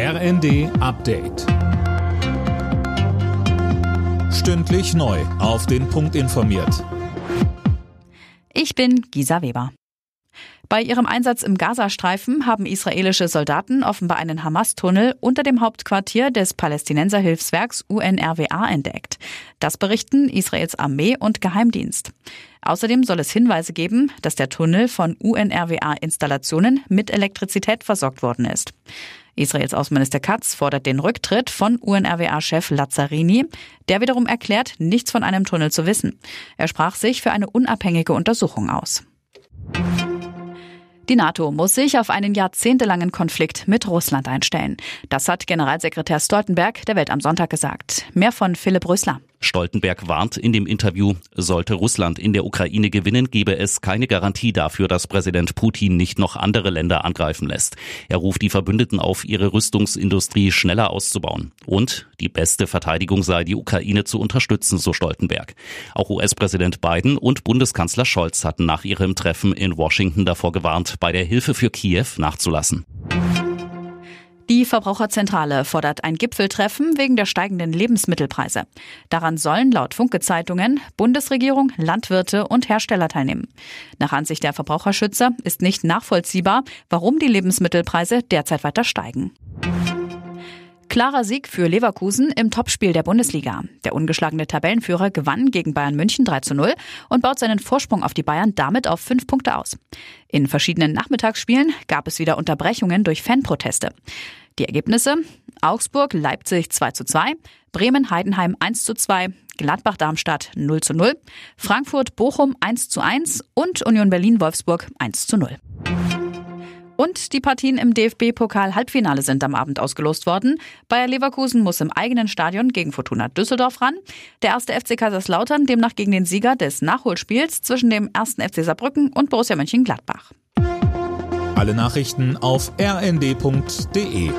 RND Update. Stündlich neu. Auf den Punkt informiert. Ich bin Gisa Weber. Bei ihrem Einsatz im Gazastreifen haben israelische Soldaten offenbar einen Hamas-Tunnel unter dem Hauptquartier des Palästinenserhilfswerks UNRWA entdeckt. Das berichten Israels Armee und Geheimdienst. Außerdem soll es Hinweise geben, dass der Tunnel von UNRWA-Installationen mit Elektrizität versorgt worden ist. Israels Außenminister Katz fordert den Rücktritt von UNRWA-Chef Lazzarini, der wiederum erklärt, nichts von einem Tunnel zu wissen. Er sprach sich für eine unabhängige Untersuchung aus. Die NATO muss sich auf einen jahrzehntelangen Konflikt mit Russland einstellen. Das hat Generalsekretär Stoltenberg der Welt am Sonntag gesagt. Mehr von Philipp Rösler. Stoltenberg warnt in dem Interview, sollte Russland in der Ukraine gewinnen, gebe es keine Garantie dafür, dass Präsident Putin nicht noch andere Länder angreifen lässt. Er ruft die Verbündeten auf, ihre Rüstungsindustrie schneller auszubauen. Und die beste Verteidigung sei, die Ukraine zu unterstützen, so Stoltenberg. Auch US-Präsident Biden und Bundeskanzler Scholz hatten nach ihrem Treffen in Washington davor gewarnt, bei der Hilfe für Kiew nachzulassen. Die Verbraucherzentrale fordert ein Gipfeltreffen wegen der steigenden Lebensmittelpreise. Daran sollen laut Funke-Zeitungen Bundesregierung, Landwirte und Hersteller teilnehmen. Nach Ansicht der Verbraucherschützer ist nicht nachvollziehbar, warum die Lebensmittelpreise derzeit weiter steigen. Klarer Sieg für Leverkusen im Topspiel der Bundesliga. Der ungeschlagene Tabellenführer gewann gegen Bayern München 3 zu 0 und baut seinen Vorsprung auf die Bayern damit auf fünf Punkte aus. In verschiedenen Nachmittagsspielen gab es wieder Unterbrechungen durch Fanproteste. Die Ergebnisse Augsburg, Leipzig 2 zu 2, Bremen, Heidenheim 1 zu 2, Gladbach, Darmstadt 0 zu 0, Frankfurt, Bochum 1 zu 1 und Union Berlin, Wolfsburg 1 zu 0. Und die Partien im DFB-Pokal-Halbfinale sind am Abend ausgelost worden. Bayer Leverkusen muss im eigenen Stadion gegen Fortuna Düsseldorf ran. Der erste FC Kaiserslautern demnach gegen den Sieger des Nachholspiels zwischen dem ersten FC Saarbrücken und Borussia Mönchengladbach. Alle Nachrichten auf rnd.de